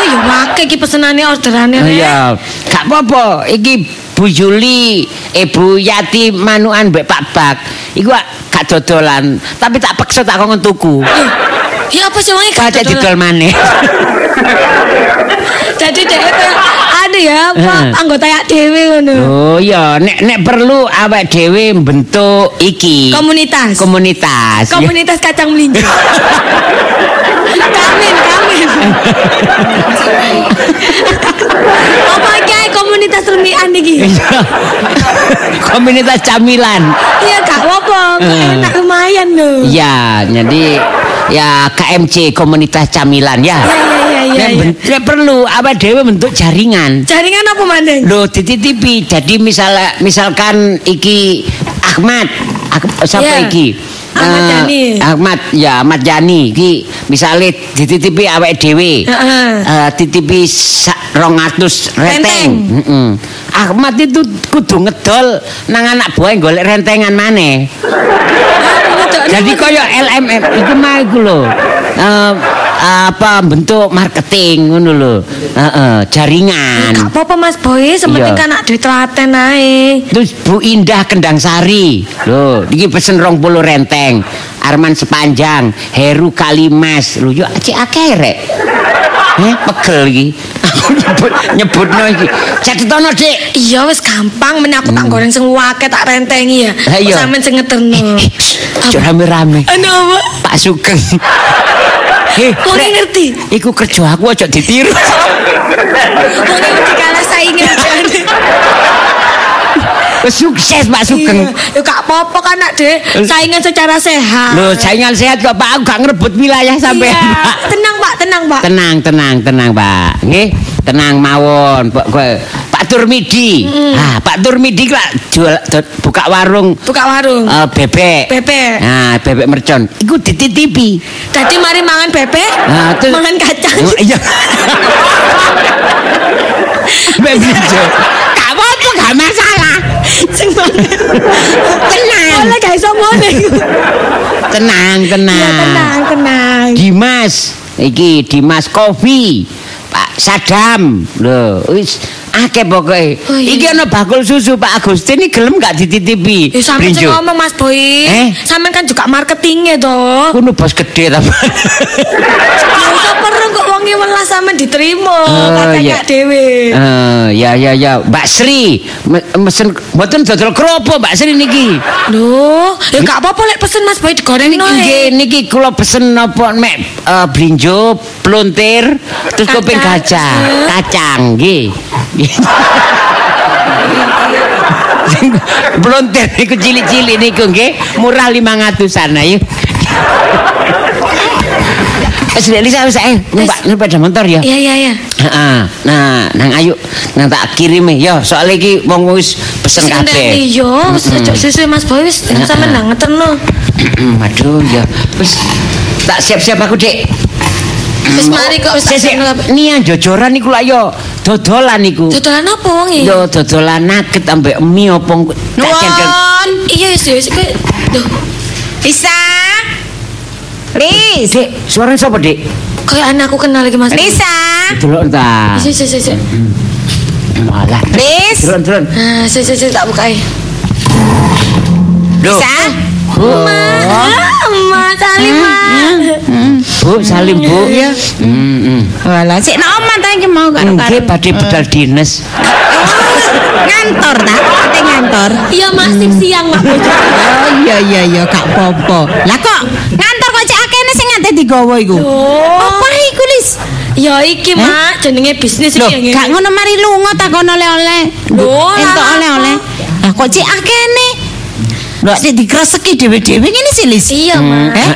Oh, ya wake iki pesenane orderane rek. Iya, gak apa-apa. Iki Bu Juli, Ibu Yati manukan mbek Pak Bak. Iku gak dodolan, tapi tak paksa tak kongen tuku. Ya apa sih wangi gak dodolan? didol maneh. Jadi kayak ada ya, apa Heeh. anggota ya dewe ngono. Oh iya, nek nek perlu awak dhewe bentuk iki. Komunitas. Komunitas. ya. Komunitas kacang melinjo. kamin, kamin. apa iki komunitas remian iki? Iya. Komunitas camilan. Iya kok Eh. enak lumayan loh. Ya, jadi ya KMC komunitas camilan ya. Iya, Nek iya. ben- nek perlu awak dhewe bentuk jaringan. Jaringan apa mandeng? Loh dititipi. Jadi misal misalkan iki Ahmad, siapa Iya. iki? Ahmad Eh, Yani. Ahmad ya Ahmad Yani iki misale dititipi awake dhewe. Heeh. Eh, titipi sa- 200 Renteng. Heeh. Ahmad itu kudu ngedol nang anak buah golek rentengan maneh. Jadi kaya LMM iku mah iku lho. Eh, apa bentuk marketing ngono lho. Heeh, jaringan. Gak apa-apa Mas Boy, sementing kan ada duit telaten ae. Terus Bu Indah Kendang Sari. Loh, iki pesen 20 renteng. Arman sepanjang, Heru Kalimas. Lho yo akeh rek. Eh, pegel iki. Aku nyebut nyebutno iki. Catetono, Dik. Iya wis gampang men aku tak goreng sing wake tak rentengi ya. Kok Sampeyan sing ngeterno. Aja rame-rame. Anu apa? Pak Sugeng. Eh, Wong Rek, ngerti. Iku kerja aku aja ditiru. Wong wedi kalah saingan. Wes Sukses Pak Sugeng. Ya gak apa-apa kan nak Dek. Saingan secara sehat. Loh, saingan sehat kok Pak, aku gak ngerebut wilayah sampean, Iya. Pak. Tenang Pak, tenang Pak. Tenang, tenang, tenang, Pak. Nggih, tenang mawon. Pak Pak Turmidi. Ah, Pak Turmidi lah jual buka warung Buka warung. eh, bebek. Bebek. Nah, bebek mercon. Iku dititipi. Tadi mari mangan bebek, Nah, terus- mangan kacang. Oh, Iya. Bebek. Gak apa-apa, gak masalah. Sing. Tenang. Oleh gak iso ngene. Tenang, tenang. Ya tenang, tenang. Dimas iki Dimas Kopi Pak Sadam lho wis akeh pokoke Oh, iki ana bakul susu Pak Agustin iki gelem gak dititipi Ya sampeyan ngomong Mas Boy. Eh? Sampeyan kan juga marketingnya toh. kuno bos gede ta Ya iso perlu kok wonge welas sampeyan diterima Oh, kata iya. Kak Dewe. Eh, ya ya ya Mbak Sri me- mesen mboten dodol kropo Mbak Sri niki Loh, ya gak apa-apa lek pesen Mas Boy digoreng niki nggih niki kula pesen napa mek eh, blinjo plontir terus kuping gajah Eh. kacang nggih Blontir niku cilik-cilik niku nggih, murah 500-an ayo. Dek Lisa wis ae, numpak numpak motor ya. Iya iya iya. Heeh. Nah, nang ayo nang tak kirim ya, soalnya iki wong wis pesen kabeh. Iya, wis ojo Mas Boy wis sampeyan nang ngeterno. Aduh ya, wis tak siap-siap aku, Dek. Wis mari kok wis tak Sik, sik. siapno kabeh. Nia jojoran niku lah yo dodolan niku. Dodolan apa wong iki? Yo dodolan nugget ambek mie apa engko- tak cendel. Nuwun. Iya wis wis kowe. Duh. Bisa? Lis. Dik, suaranya sapa, Dik? Kayak anakku kenal lagi Mas. Lisa. Delok ta. Si si si si. Malah. Lis. Delok, delok. Nah, si si si tak buka Loh, Lisa. Ma, salim ma. Bu, salim, Bu. Iya. Heeh. Walah, sik nak omah ta iki mau karo karo. Nggih badhe budal dinas. Ngantor ta? Ate ngantor. Iya mak sip siang mak. Oh iya iya iya gak apa-apa. Lah kok ngantor kok cek akene sing ngate digawa iku? Apa iku Lis? Ya iki mak jenenge bisnis Loh, iki. gak ngono mari lunga takon oleh-oleh. Loh, entuk lah, oleh-oleh. Lah kok cek akene? Lho sik dikreseki dhewe-dhewe ngene sih Lis. Iya mak. Eh?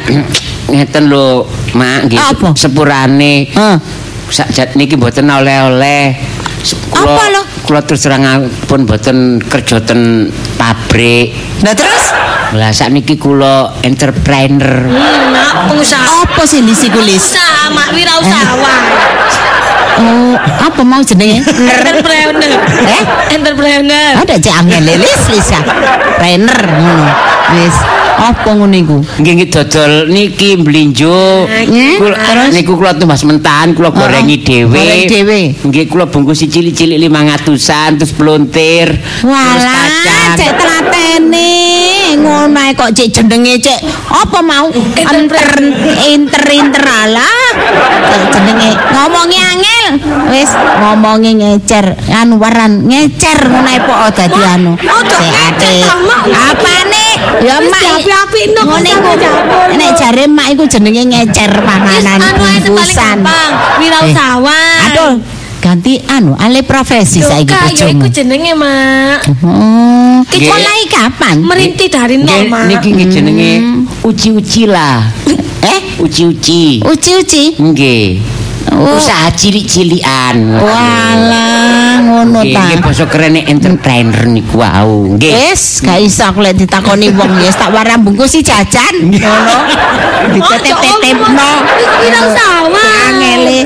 Ngeten lho, Mak, nggih. Sepurane. Heeh. Sakjat niki mboten oleh-oleh. Apa lho? Kula terus terang pun mboten kerja ten pabrik. Lah terus Lah sakniki kula entrepreneur. Hmm, mak pengusaha. apa sih Lis iku Lis? Usaha mak wirausahawan. Oh, apa mau jenenge? Entrepreneur. Eh? Entrepreneur. Ada cek angel Lis Lis ya. Trainer ngono. Wis, apa ngono iku? Nggih nggih dodol niki terus? niku kula tumbas mentahan kula gorengi dhewe. goreng dhewe. Nggih kula bungkusi cilik-cilik 500-an terus blontir. terus Walah, kacang. cek telatene. Ngono ae kok cek jenenge cek apa mau? Inter inter inter alah. Cek jenenge ngomongi angel. Wis ngomongi ngecer anu waran ngecer ngono ae pok dadi anu. Mak. Apane? Ya mak. diapi-apikno kok Ngono iku. Nek jare mak iku jenenge ngecer panganan bungkusan. Wirausahawan. Aduh, ganti anu alih profesi saiki bojomu. iku jenenge mak. Oh, Nggih. mulai kapan? Merinti dari nol Nggih mak. niki nggih jenenge uci-uci lah. Eh, Uci-uci. uci-uci. Nggih. Oh. Usaha cilik-cilikan. Walah, ngono ta. nggih basa kerene entrepreneur niku wau. Nggih. Wes, gak iso aku lek ditakoni wong ya tak warang bungkus si jajan. Ngono. Ditetep-tetepno. Iku wirausahawan. Angele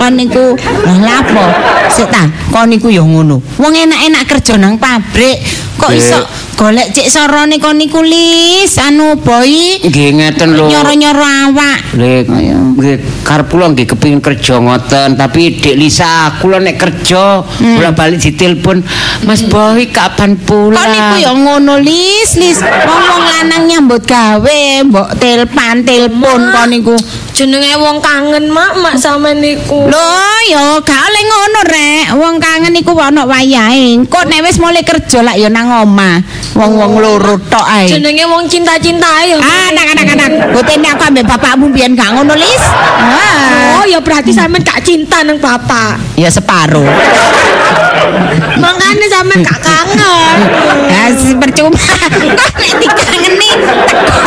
kon niku lah lapo? Sik ta, kon niku ya ngono. Wong enak-enak kerja nang pabrik, kok iso golek cek sorone kon niku lis anu boy Nggih ngeten lho. nyoro-nyoro awak. Nggih, nggih karep kula nggih kepengin kerja ngoten, tapi Dik Lisa kula nek kerja bola-balik ditelepon, Mas Boy kapan pulang? Kon niku ya ngono lis lis. Wong-wong lanang nyambut gawe, mbok telpan telepon kon niku. Jenenge wong kangen mak mak sama niku. Lho, ya gak oleh ngono rek. Wong kangen iku ana wayahe. Kok nek wis mulai kerja lak ya nang omah. Wong-wong loro tok ae. Jenenge wong cinta-cinta ya. Ah, anak anak anak. Botene aku ambek bapakmu biyen gak ngono lis. Ah. Oh ya berarti sampean gak cinta nang bapak. Ya separo. Makanya sampean gak kangen. Ya percuma. Kok nek dikangeni teko.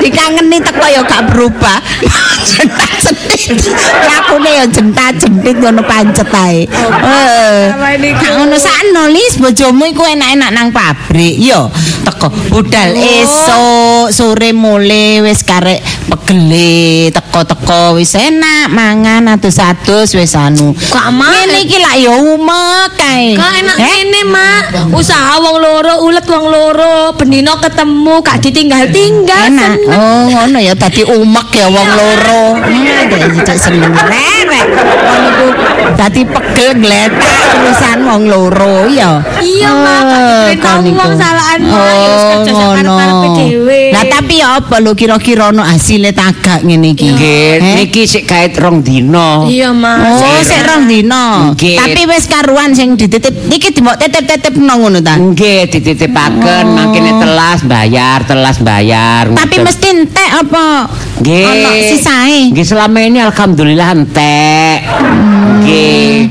Dikangeni teko ya gak berubah. jentat jentit. Lakune ya jentat jentit ngono pancet ae. Eh. Gak ngono sakno lis bojomu iku enak-enak nang pabrik yo. Teko budal esuk sore mule wis karek pegele teko-teko wis enak mangan atus-atus wis anu. Kok mah? Ngene iki lak ya umek kae. Kok enak Eh? ini mak Usaha wong loro Ulet wong loro Bendino ketemu Gak ditinggal-tinggal enak seneng. Oh ngono ya tadi umek ya wong loro ada tidak seneng rek wong iku dadi pegel gletak urusan wong loro ya Iya, Mak. Iku. wong salahan, wis oh kerja ngono sakarep-karepe dhewe. lah tapi ya apa lho kira-kira ono hasilnya tagak ngene iki Nggih, Eh? niki sik kait rong dina. Iya mak Oh, sik rong dina. Nggih. Tapi wis karuan sing dititip iki dimok tetep-tetep ngono ta. Nggih, dititipaken Oh. nek telas bayar, telas bayar. Tapi ngoten. Mesti entek apa? Nggih. Ono sisae. Nggih selama ini alhamdulillah entek. Nggih.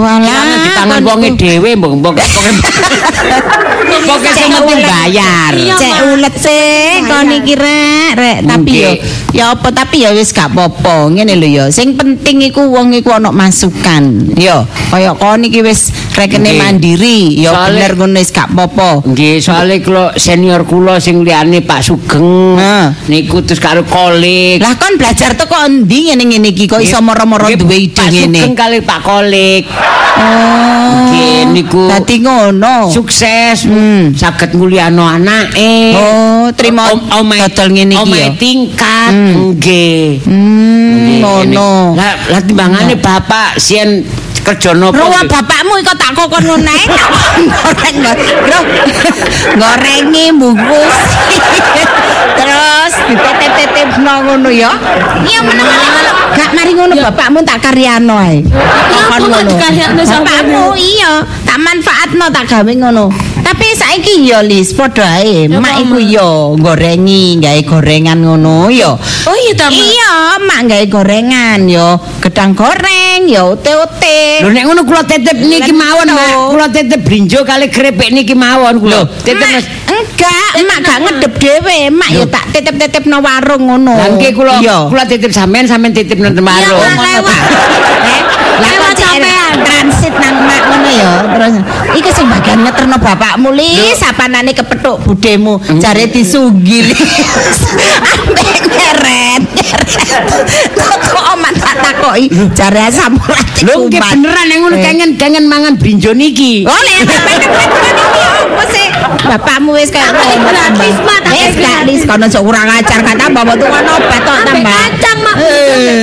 Walah. Di tangan wonge dhewe mbok mbok Pokoke sing penting bayar. Cek ulet sih kon iki rek, rek. Tapi yo ya apa tapi ya wis gak apa-apa. Ngene lho ya. Sing penting iku wong iku ana masukan. Yo, kaya kon iki wis rekene mandiri. Ya Soale- bener ngono wis gak apa-apa. Nggih, soalnya kula senior kula sing liyane Pak Sugeng niku terus karo kolik. Lah kon belajar teko endi ngene-ngene iki kok iso moro-moro duwe ide Pak ngene. Sugeng kali Pak Kolik. Oh. Nggih, niku Dadi ngono. sukses Hmm. saged nguliano anake. Oh, trimo Om- dodol ngene iki omahe ya. tingkat Hmm. nggih. Hmm, ngono. Lah lah timbangane bapak sien kerja? Ruwa nggih? bapakmu iku tak kokon ngono ae. Goreng bro. Gorengi bungkus. Terus dititip-titipno ngono ya. Iya meneng Gak mari ngono bapakmu tak karyano ae. Kenapa kok dikaryano sampeyan? Bapakmu iya, tak manfaatno tak gawe ngono. Tapi saiki ya Lis padha ae. Ya, Mak iku Mak. ya gorengi, gawe gorengan ngono ya. Oh iya ta, Mak? Iya, mak gawe gorengan yo, gedang goreng yo, ote-ote. Lho nek ngono kula titip niki mawon. Mak. Kula titip brinjo kali krepek niki mawon kula. Mak, Mas. enggak, emak gak ngedep dhewe, emak yo tak titip-titip no warung ngono. Lah nggih kula kula titip sampean sampean titip nang warung. Mak, Lah Lewat sampean. Transit nang mak ngono ya. Terus iku sing bagian ngeterno bapakmu lis, apanane kepethuk budemu, jare disugil. Nyeret. nyeret. Kok omat tak takoki, jare urat Lho beneran nek ngono Eh. kangen kangen mangan brinjo niki. Oh, lek apa sih? Bapakmu wis kayak ngono gratis, Mak, tak Wis gratis kono sok kurang ajar kata bawa tuwa obat tok Ambek tambah. kacang, Mak. Eh.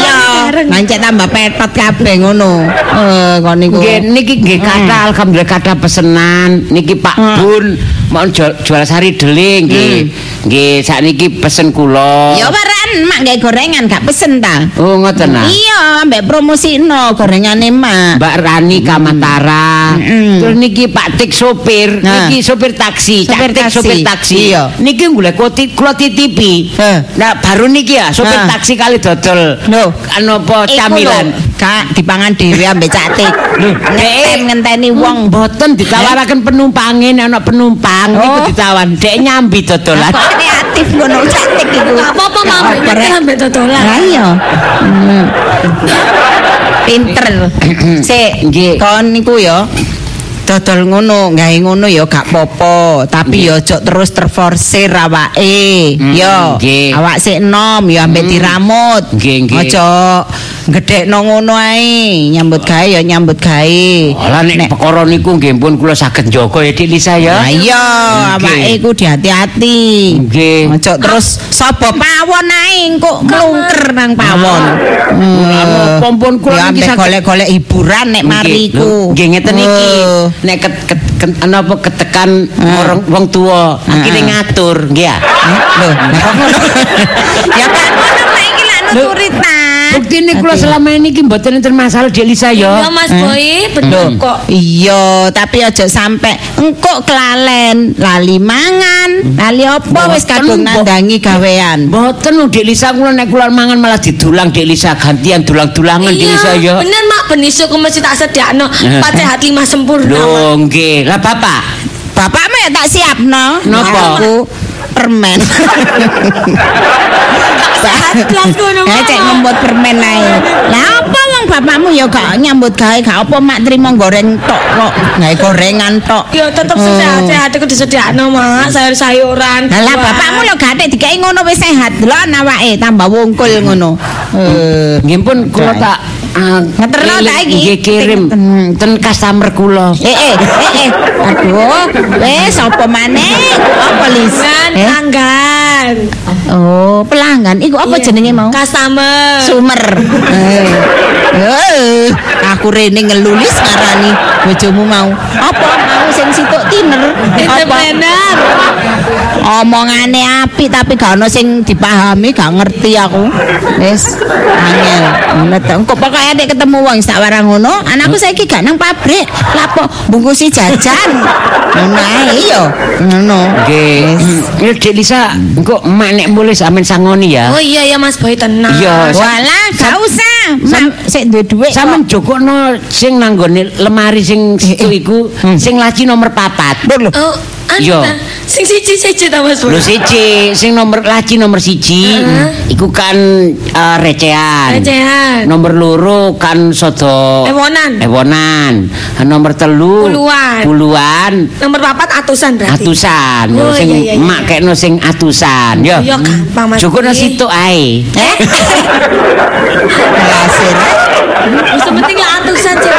Iya, ngancet tambah petot kabeh ngono. Eh, kon niku. Nggih niki nggih kata alhamdulillah kata pesenan niki Pak Bun mau jual, jual sari deling nggih. Nggih sakniki pesen kula. Ya waran mak gawe gorengan gak pesen ta? Oh ngoten ah. Iya, ambek promosino gorengane mak. Mbak Rani Kamatara. Mm. Terus niki Pak Tik sopir, Nah. niki sopir taksi, Sopir taksi. sopir taksi. Iya. Niki golek koti kula titipi. Heh. Nah, baru niki ya sopir Nah. taksi kali dodol. Loh. Anu apa Iku camilan. Kak dipangan dhewe ambek catik. Ngenten ngenteni wong Mboten ditawaraken penumpangin ana penumpang niku Oh. ditawan. Dek nyambi dodolan. Kreatif ngono catik iku. Gak apa-apa, keren. ambek dodolan. Lah iya. Hmm. Pinter. Sik, Nggih. kon niku ya dodol ngono, gawe ngono ya gak popo, tapi ya aja terus terforsir awake. Mm, Yo, awak sik enom ya ambek diramut. Nggih, nggih. Aja gedhekno ngono ae, nyambut gawe ya nyambut gawe. Lah nek perkara niku nggih pun kula saged njaga ya Dik Lisa ya. Lah iya, awake iku dihati-hati. Nggih. Aja terus sapa pawon ae engko mlungker nang pawon. Pompon kula niki saged golek-golek hiburan nek mari lho, Nggih ngeten iki. Nek ket, ket, ket- anu apa ketekan orang wong tua, akhirnya ngatur, nggih ya. Lho? Ya kan ngono iki lak nuturi Bukti ini kula selama ini ki mboten enten masalah Dik Lisa Ya ya. Mas Boy, bener kok. Iya, tapi aja sampe engko kelalen, lali mangan, lali apa wis kadung nandangi gawean. Mboten lho Dik Lisa kula nek kula mangan malah didulang Dik Lisa gantian dulang-dulangan Dik Lisa ya. bener mak benisuk mesti tak sediakno. Empat sehat lima sempurna. Mak. Lho nggih. Lah Bapak, Bapakmu ya tak siapno. Napa? Aku permen. Ngono Eh cek ngembut permen ae. Lah apa wong bapakmu ya gak nyambut gawe gak apa mak trimo goreng tok kok. Gawe gorengan tok. Ya tetep sehat-sehat iku disediakno mak, sayur-sayuran. Lah bapakmu lho gak dikai ngono wis sehat. Lho awake tambah wungkul ngono. Eh nggih pun kula tak ah, Ngeterno ta iki? Nggih kirim ten customer kula. Eh eh eh eh. Aduh, wes apa maneh? Apa lis? Kan Eh? Pelanggan. Oh, pelanggan. Iku apa Iya. jenenge mau? Customer. Sumer. Eh. Eh, aku rene ngelulis ngarani bojomu mau. Apa sing situk tiner? Entrepreneur. Omongane apik tapi gak ono sing dipahami, gak ngerti aku. Wis angel. Ngono to. Engko pokoke nek ketemu wong sak warang ngono, anakku saiki gak nang pabrik. Lapo bungkusi jajan. Ngono ae iya. Ngono. Nggih. Dik Lisa, engko emak nek mulih sampean sangoni ya. Oh iya ya Mas Boy tenang. Iya. Walah, gak usah. Mak sik duwe dhuwit. kok. Sampeyan jokokno sing nanggone lemari sing situ iku sing laci nomor papat. Oh, anu ta. Sing siji-siji ta Mas. Lho siji, sing nomor laci nomor siji iku kan eh, recehan. Recehan. Nomor loro kan sodo Ewonan. Ewonan. Nomor telu Puluhan. Puluhan. Nomor papat atusan berarti. Atusan. Oh, sing iya, iya, iya. mak kekno sing atusan. Yo. Iya, gampang, Mas Jokokno Boy. situ ae. Eh? Wis penting lah atusan sih.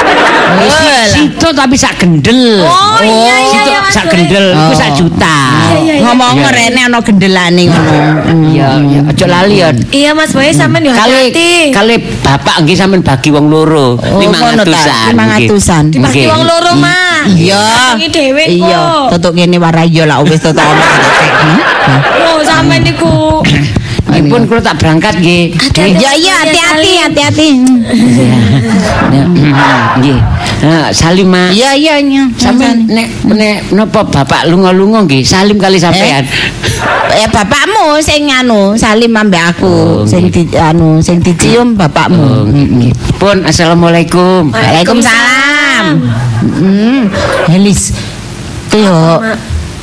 Si- Situ tapi sak gendel. Oh, iya, iya, Mas sak gendel iku Oh. sak juta. Ngomong rene ana gendelane ngono. Iya, iya, aja lali ya. Iya Mas Boy sampean yo Kali hati-hati. kali bapak nggih sampean bagi wong loro Oh, ngono ta, 500-an. 500-an. Dibagi wong loro, Mak. Iya. Ini dhewe kok. Iya, tutuk kene warai yo lah wis tutuk ono. Oh, sampean niku. Pun kula tak berangkat nggih. Ya iya hati-hati hati-hati. Nggih. Nah, salim Mak. Iya iya iya. Sampeyan nek nek napa bapak lunga-lunga nggih salim kali sampean. Ya bapakmu sing anu salim ambek aku, Oh, sing di, anu sing dicium bapakmu. Oh. Pun assalamualaikum. Waalaikumsalam. Hmm, Elis. Teo.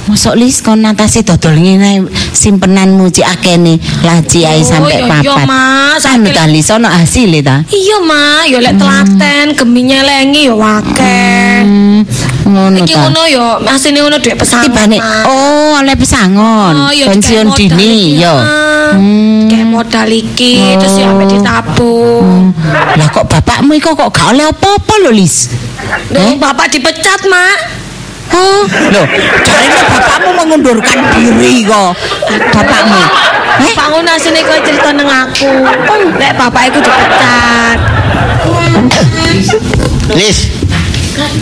Mosok lis kon natasi dodol ngene simpenanmu cik akene laci ae Oh, sampe iya, iya, papat. Mas. Anu ta lis ono hasil ta. Iya, Mak. Yo lek telaten, geminya lengi yo akeh. Hmm, ngono Iki ta. ngono yo, asine ngono dhuwit pesangon. Tibane oh oleh pesangon. Oh, iya, Pensiun dini yo. Hmm. Kayak modal iki, terus yo sampe ditabung. Lah kok bapakmu iku kok gak oleh apa-apa lho lis. Loh, bapak dipecat, Mak. Oh, lho, jarine bapakmu mengundurkan diri kok. Bapakmu. Eh, Pak ngono asine kowe cerita nang aku. Lek bapak iku dipecat. Lis.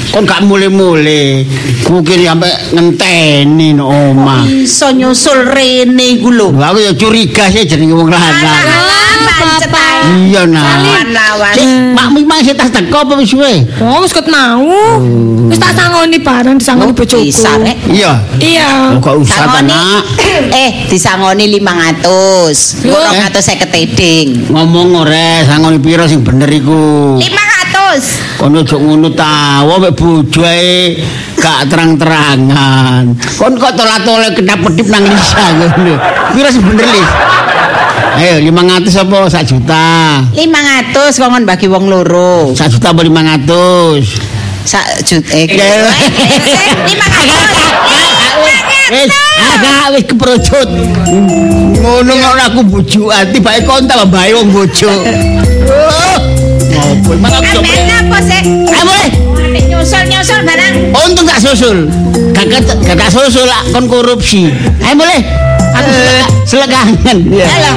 Kon gak mulai-mulai. Mungkin sampai ngenteni no omah. iso nyusul rene iku lho. Aku ya curiga sih jenenge wong lanang. Iya nah. Cik, makmu mang sih tas teko apa wis suwe? Oh, wis ket mau. Wis tak sangoni bareng disangoni bojoku. Bisa rek. Iya. Iya. Oh, Kok usah ta, Sangoni. Nak? Eh, disangoni 500. Loh. 250 teding. Ngomong ora sangoni piro sing bener iku. 500. Kon ojo ngono ta, wong mek bojo ae gak terang-terangan. Kon kok tolat-tolat kedap-kedip nang Lisa ngono. Piro sing bener, Lis? Ayo 500 apa 1 juta? 500 kongon bagi wong loro. 1 juta apa 500? Sak juta eh. 500. Wis, agak wis keprocut. Ngono kok aku bojoan, tibake kon tambah bae wong bojo. Oh, Ngopo? Mang aku coba. Amen apa sih? Ayo boleh. Nyusul-nyusul barang. Untung tak susul. Gak gak tak susul lah kon korupsi. Ayo boleh. Aku selek- selekangan. Halo.